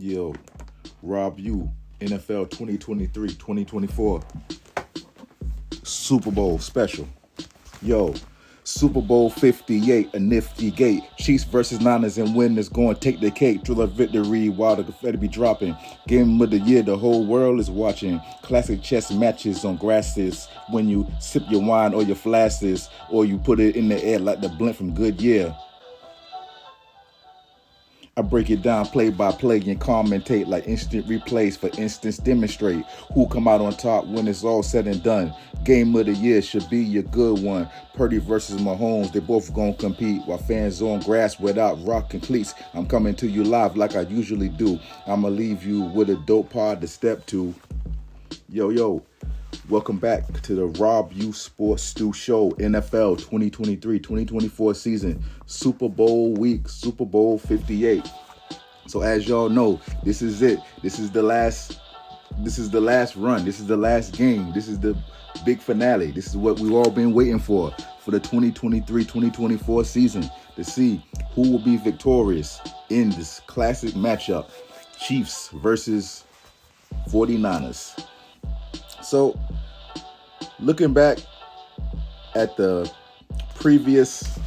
Yo, Rabb Yeaux NFL 2023 2024 Super Bowl special. Yo, Super Bowl 58, a nifty gate. Chiefs versus Niners and win is going to take the cake. Drill a victory while the confetti be dropping. Game of the year, the whole world is watching. Classic chess matches on grasses. When you sip your wine or your flashes, or you put it in the air like the blend from Goodyear. I break it down play by play and commentate like instant replays for instance demonstrate who come out on top when it's all said and done. Game of the year should be your good one. Purdy versus Mahomes, they both gonna compete while fans on grass without rock cleats. I'm coming to you live like I usually do. I'ma leave you with a dope pod to step to. Yo, yo. Welcome back to the Rabb Yeaux Sports Stew Show, NFL 2023 2024 season, Super Bowl week, Super Bowl 58. So, as y'all know, this is it. This is the last. This is the last run. This is the last game. This is the big finale. This is what we've all been waiting for for the 2023-2024 season to see who will be victorious in this classic matchup, Chiefs versus 49ers. So, looking back at the previous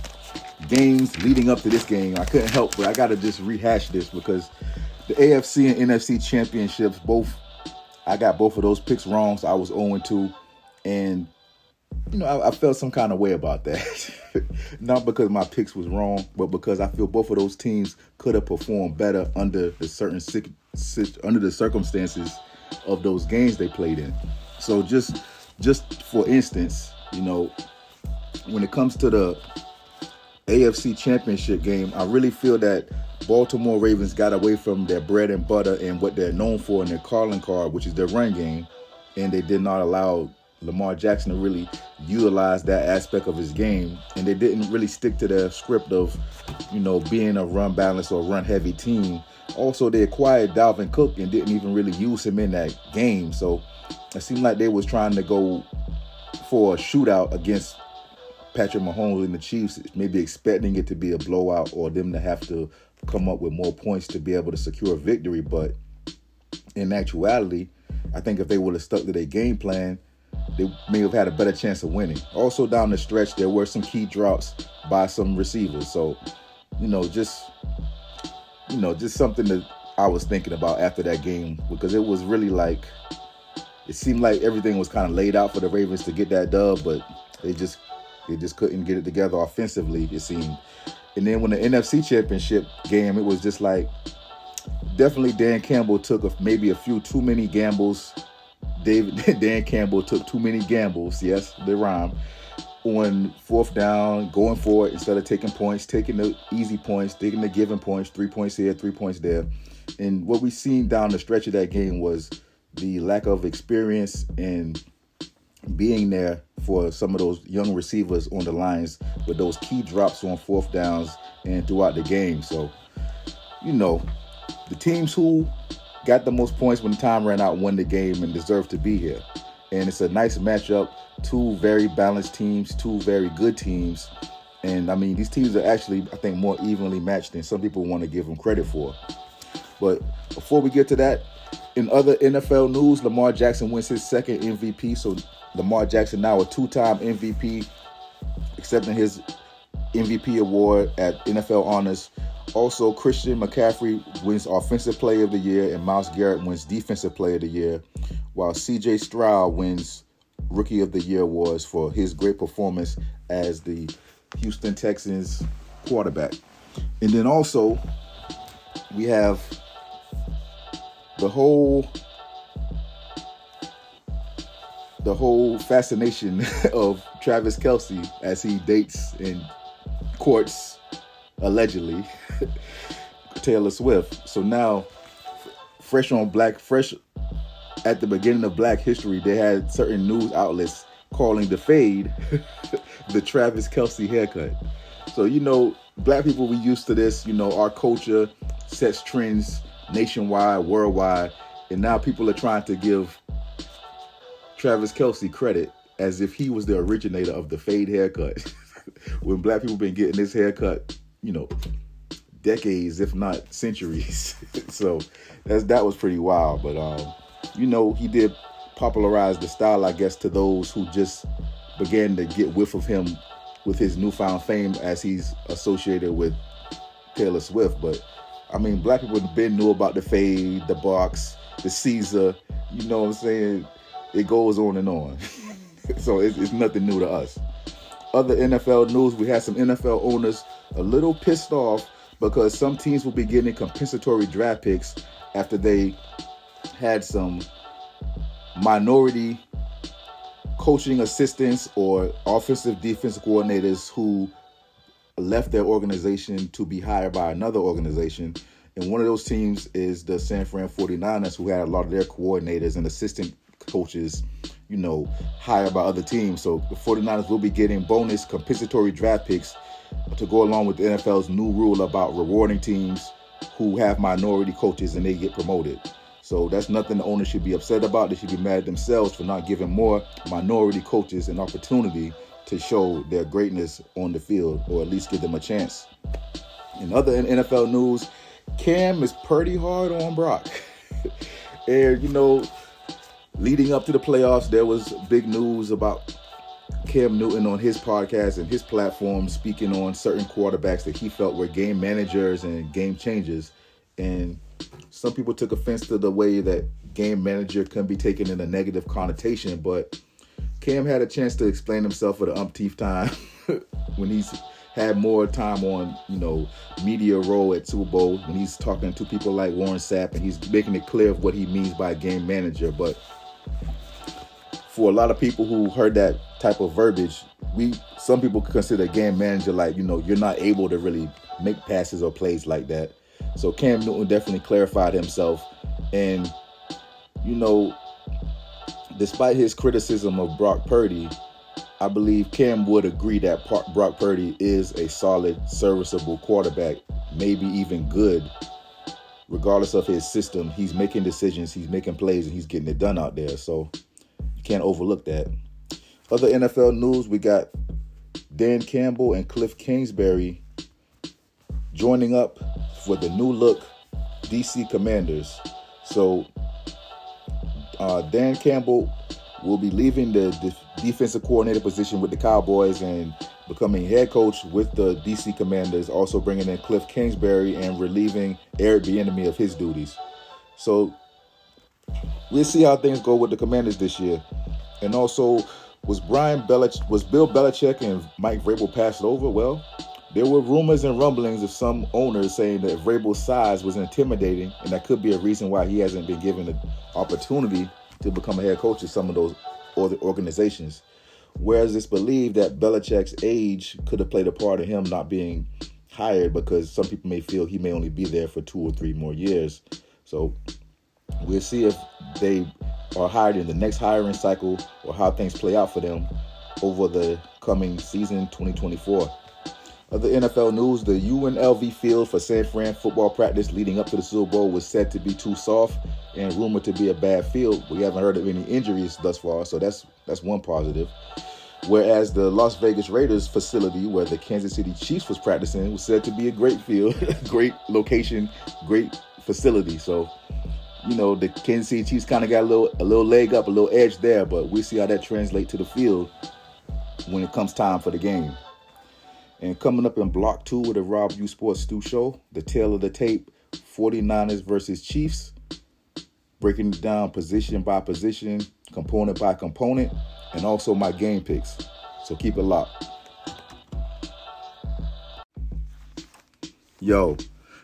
games leading up to this game, I couldn't help but I got to just rehash this because the AFC and NFC championships both I got both of those picks wrong. So I was 0 2 and you know, I, I, felt some kind of way about that. Not because my picks was wrong, but because I feel both of those teams could have performed better under the certain under the circumstances of those games they played in. So just just for instance, you know, when it comes to the AFC Championship game, I really feel that Baltimore Ravens got away from their bread and butter and what they're known for in their calling card, which is their run game, and they did not allow Lamar Jackson to really utilize that aspect of his game, and they didn't really stick to their script of, you know, being a run balance or run heavy team. Also, they acquired Dalvin Cook and didn't even really use him in that game, so it seemed like they was trying to go for a shootout against Patrick Mahomes and the Chiefs, maybe expecting it to be a blowout or them to have to come up with more points to be able to secure a victory. But in actuality, I think if they would have stuck to their game plan, they may have had a better chance of winning. Also, down the stretch, there were some key drops by some receivers. So, you know, just you know, just something that I was thinking about after that game because it was really like it seemed like everything was kind of laid out for the Ravens to get that dub, but they just they just couldn't get it together offensively. It seemed. And then when the NFC Championship game, it was just like definitely Dan Campbell took a, maybe a few too many gambles. David Dan Campbell took too many gambles. Yes, the rhyme on fourth down, going for it instead of taking points, taking the easy points, taking the given points, three points here, three points there. And what we seen down the stretch of that game was the lack of experience and being there for some of those young receivers on the lines with those key drops on fourth downs and throughout the game. So, you know, the teams who got the most points when the time ran out won the game and deserve to be here. And it's a nice matchup. Two very balanced teams, two very good teams. And I mean, these teams are actually, I think, more evenly matched than some people want to give them credit for. But before we get to that, in other NFL news, Lamar Jackson wins his second MVP. So Lamar Jackson now a two-time MVP, accepting his MVP award at NFL Honors. Also, Christian McCaffrey wins Offensive Player of the Year, and Myles Garrett wins Defensive Player of the Year, while C.J. Stroud wins Rookie of the Year awards for his great performance as the Houston Texans quarterback. And then also, we have the whole the whole fascination of Travis Kelce as he dates and courts allegedly Taylor Swift. So now, fresh on Black, fresh at the beginning of Black History, they had certain news outlets calling the fade the Travis Kelce haircut. So you know, black people we used to this. You know, our culture sets trends nationwide, worldwide, and now people are trying to give Travis Kelce credit as if he was the originator of the fade haircut. when black people been getting this haircut, you know, decades, if not centuries. so that's that was pretty wild. But um, you know, he did popularize the style, I guess, to those who just began to get whiff of him with his newfound fame as he's associated with Taylor Swift. But I mean, black people been knew about the fade, the box, the Caesar. You know what I'm saying? It goes on and on. so it's, it's nothing new to us. Other NFL news: We had some NFL owners a little pissed off because some teams will be getting compensatory draft picks after they had some minority coaching assistants or offensive defensive coordinators who left their organization to be hired by another organization. And one of those teams is the San Fran 49ers, who had a lot of their coordinators and assistant coaches, you know, hired by other teams. So the 49ers will be getting bonus compensatory draft picks to go along with the NFL's new rule about rewarding teams who have minority coaches and they get promoted. So that's nothing the owners should be upset about. They should be mad at themselves for not giving more minority coaches an opportunity to show their greatness on the field or at least give them a chance. In other NFL news, Cam is pretty hard on Brock. and, you know, leading up to the playoffs, there was big news about Cam Newton on his podcast and his platform speaking on certain quarterbacks that he felt were game managers and game changers. And some people took offense to the way that game manager can be taken in a negative connotation, but Cam had a chance to explain himself for the umpteenth time when he's had more time on, you know, media role at Super Bowl when he's talking to people like Warren Sapp and he's making it clear of what he means by game manager. But for a lot of people who heard that type of verbiage, we some people consider game manager like you know you're not able to really make passes or plays like that. So Cam Newton definitely clarified himself, and you know, despite his criticism of Brock Purdy, I believe Cam would agree that Brock Purdy is a solid, serviceable quarterback, maybe even good. Regardless of his system, he's making decisions, he's making plays, and he's getting it done out there. So can't overlook that. Other NFL news, we got Dan Campbell and Cliff Kingsbury joining up for the new look DC Commanders. So uh, Dan Campbell will be leaving the, the defensive coordinator position with the Cowboys and becoming head coach with the DC Commanders, also bringing in Cliff Kingsbury and relieving Eric Bieniemy of his duties. So we'll see how things go with the Commanders this year. And also, was Brian Belich was Bill Belichick and Mike Vrabel passed over? Well, there were rumors and rumblings of some owners saying that Vrabel's size was intimidating, and that could be a reason why he hasn't been given the opportunity to become a head coach of some of those other organizations. Whereas it's believed that Belichick's age could have played a part of him not being hired because some people may feel he may only be there for two or three more years. So We'll see if they are hired in the next hiring cycle or how things play out for them over the coming season 2024. Other NFL news the UNLV field for San Fran football practice leading up to the Super Bowl was said to be too soft and rumored to be a bad field. We haven't heard of any injuries thus far, so that's that's one positive. Whereas the Las Vegas Raiders facility where the Kansas City Chiefs was practicing was said to be a great field, great location, great facility. So you know, the Kansas City Chiefs kind of got a little a little leg up, a little edge there, but we see how that translates to the field when it comes time for the game. And coming up in block two of the Rabb Yeaux Sports Stu Show, the tail of the tape, 49ers versus Chiefs, breaking it down position by position, component by component, and also my game picks. So keep it locked. Yo,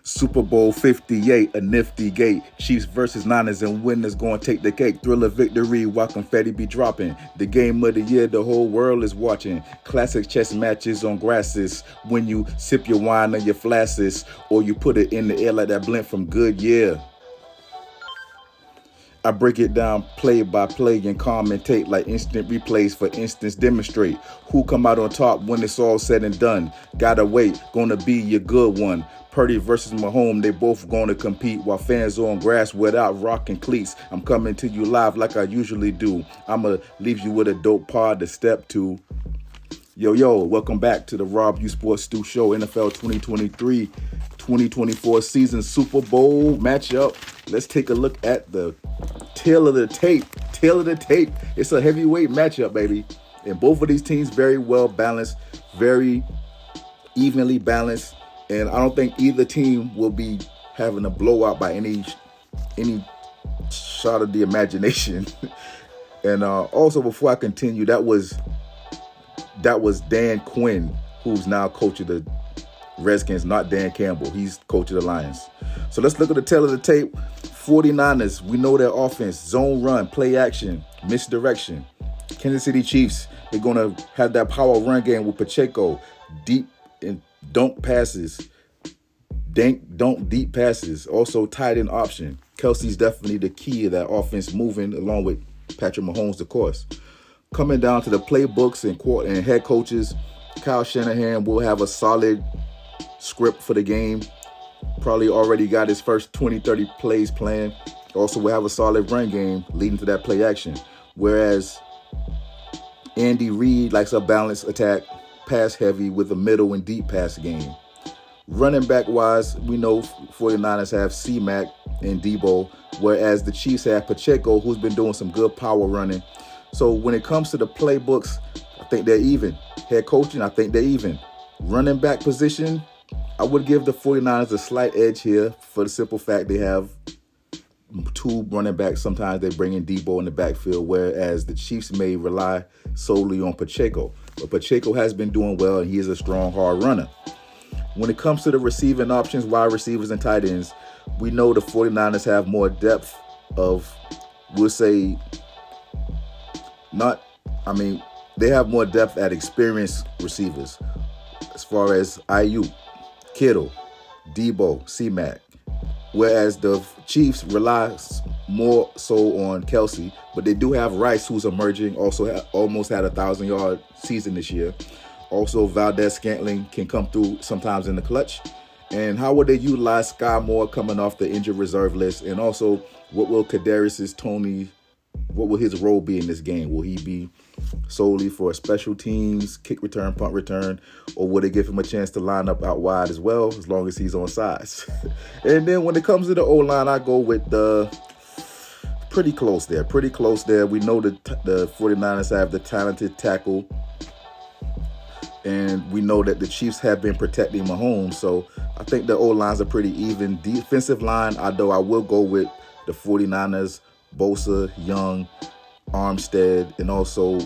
Super Bowl 58, a nifty gate. Chiefs versus Niners and winners to take the cake. Thriller victory while confetti be dropping. The game of the year the whole world is watching. Classic chess matches on grasses. When you sip your wine or your flashes, or you put it in the air like that blend from Goodyear. I break it down play by play and commentate like instant replays for instance demonstrate who come out on top when it's all said and done. Gotta wait, gonna be your good one. Purdy versus Mahomes, they both going to compete while fans on grass without rocking cleats. I'm coming to you live like I usually do. I'm going to leave you with a dope pod to step to. Yo, yo, welcome back to the Rabb Yeaux Sports Stu Show, NFL 2023 2024 season Super Bowl matchup. Let's take a look at the tail of the tape. Tail of the tape. It's a heavyweight matchup, baby. And both of these teams very well balanced, very evenly balanced. And I don't think either team will be having a blowout by any any shot of the imagination. and uh, also, before I continue, that was that was Dan Quinn, who's now coach of the Redskins, not Dan Campbell. He's coach of the Lions. So let's look at the tail of the tape. 49ers, we know their offense, zone run, play action, misdirection. Kansas City Chiefs, they're going to have that power run game with Pacheco, deep dunk passes, dank, dunk deep passes, also tight end option. Kelce's definitely the key of that offense moving along with Patrick Mahomes, of course. Coming down to the playbooks and court and head coaches, Kyle Shanahan will have a solid script for the game. Probably already got his first 20, 30 plays planned. Also will have a solid run game leading to that play action. Whereas Andy Reid likes a balanced attack, pass heavy with a middle and deep pass game. Running back wise, we know 49ers have C-Mac and Deebo, whereas the Chiefs have Pacheco, who's been doing some good power running. So when it comes to the playbooks, I think they're even. Head coaching, I think they're even. Running back position, I would give the 49ers a slight edge here for the simple fact they have two running backs. Sometimes they bring in Deebo in the backfield, whereas the Chiefs may rely solely on Pacheco. But Pacheco has been doing well, and he is a strong, hard runner. When it comes to the receiving options, wide receivers and tight ends, we know the 49ers have more depth of, we'll say, not, I mean, they have more depth at experienced receivers as far as Aiyuk, Kittle, Deebo, C-Mac. Whereas the Chiefs rely more so on Kelce, but they do have Rice, who's emerging, also ha- almost had a thousand yard season this year. Also, Valdes-Scantling can come through sometimes in the clutch. And how will they utilize Skyy Moore coming off the injured reserve list? And also, what will Kadarius's Toney? what will his role be in this game? Will he be solely for special teams, kick return, punt return, or will they give him a chance to line up out wide as well, as long as he's on size? and then when it comes to the O line, I go with the pretty close there, pretty close there. We know that the 49ers have the talented tackle and we know that the Chiefs have been protecting Mahomes. So I think the O lines are pretty even. Defensive line, although I will go with the 49ers, Bosa, Young, Armstead, and also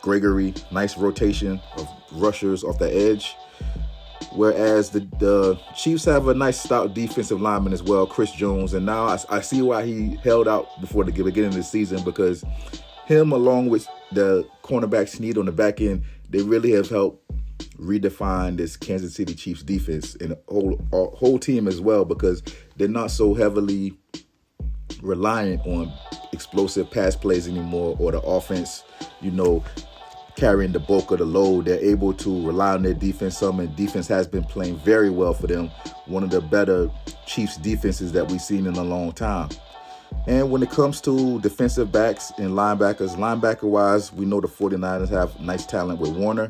Gregory. Nice rotation of rushers off the edge. Whereas the, the Chiefs have a nice stout defensive lineman as well, Chris Jones. And now I, I see why he held out before the beginning of the season because him, along with the cornerback Sneed on the back end, they really have helped redefine this Kansas City Chiefs defense and whole whole team as well because they're not so heavily reliant on explosive pass plays anymore or the offense, you know, carrying the bulk of the load. They're able to rely on their defense some, and defense has been playing very well for them. One of the better Chiefs defenses that we've seen in a long time. And when it comes to defensive backs and linebackers, linebacker wise, we know the 49ers have nice talent with Warner.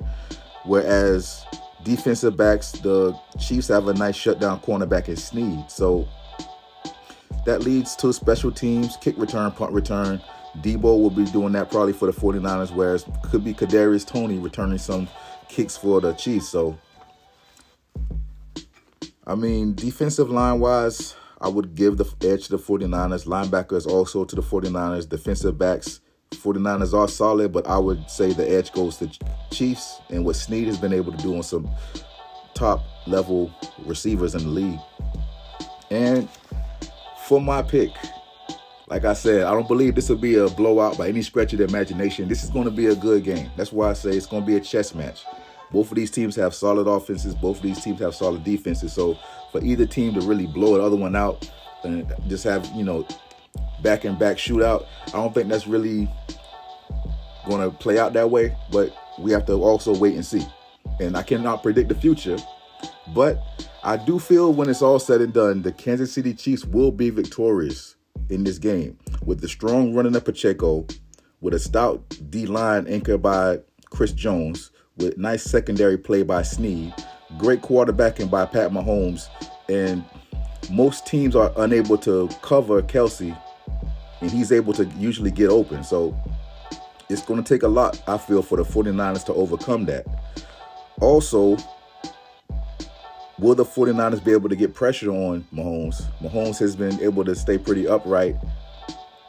Whereas defensive backs, the Chiefs have a nice shutdown cornerback in Sneed. So that leads to special teams, kick return, punt return. Deebo will be doing that probably for the 49ers, whereas could be Kadarius Toney returning some kicks for the Chiefs. So, I mean, defensive line wise, I would give the edge to the 49ers. Linebackers also to the 49ers. Defensive backs, 49ers are solid, but I would say the edge goes to Chiefs and what Sneed has been able to do on some top level receivers in the league. And for my pick, like I said, I don't believe this will be a blowout by any stretch of the imagination. This is going to be a good game. That's why I say it's going to be a chess match. Both of these teams have solid offenses. Both of these teams have solid defenses. So for either team to really blow the other one out and just have, you know, back and back shootout, I don't think that's really going to play out that way. But we have to also wait and see. And I cannot predict the future. But I do feel when it's all said and done, the Kansas City Chiefs will be victorious in this game with the strong running of Pacheco, with a stout D line anchored by Chris Jones, with nice secondary play by Sneed, great quarterbacking by Pat Mahomes, And most teams are unable to cover Kelce, and he's able to usually get open. So it's going to take a lot, I feel, for the 49ers to overcome that. Also, will the 49ers be able to get pressure on Mahomes? Mahomes has been able to stay pretty upright.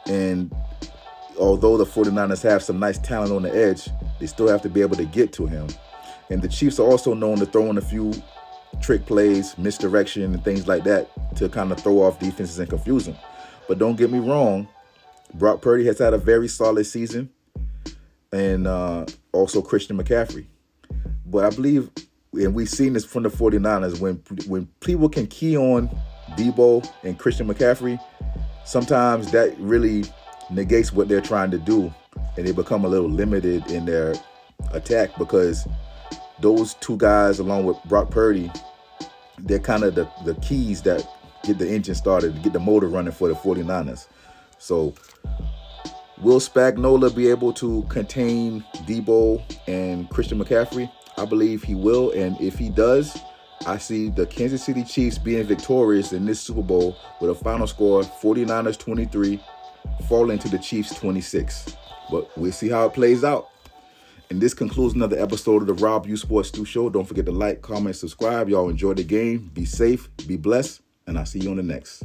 And although the 49ers have some nice talent on the edge, they still have to be able to get to him. And the Chiefs are also known to throw in a few trick plays, misdirection, and things like that to kind of throw off defenses and confuse them. But don't get me wrong, Brock Purdy has had a very solid season, and uh, also Christian McCaffrey. But I believe, and we've seen this from the 49ers, when when people can key on Deebo and Christian McCaffrey, sometimes that really negates what they're trying to do, and they become a little limited in their attack because those two guys, along with Brock Purdy, they're kind of the, the keys that get the engine started, get the motor running for the 49ers. So, will Spagnuolo be able to contain Deebo and Christian McCaffrey? I believe he will. And if he does, I see the Kansas City Chiefs being victorious in this Super Bowl with a final score 49ers 23, falling to the Chiefs 26. But we'll see how it plays out. And this concludes another episode of the Rabb Yeaux Sports 2 Show. Don't forget to like, comment, subscribe. Y'all enjoy the game. Be safe, be blessed, and I'll see you on the next.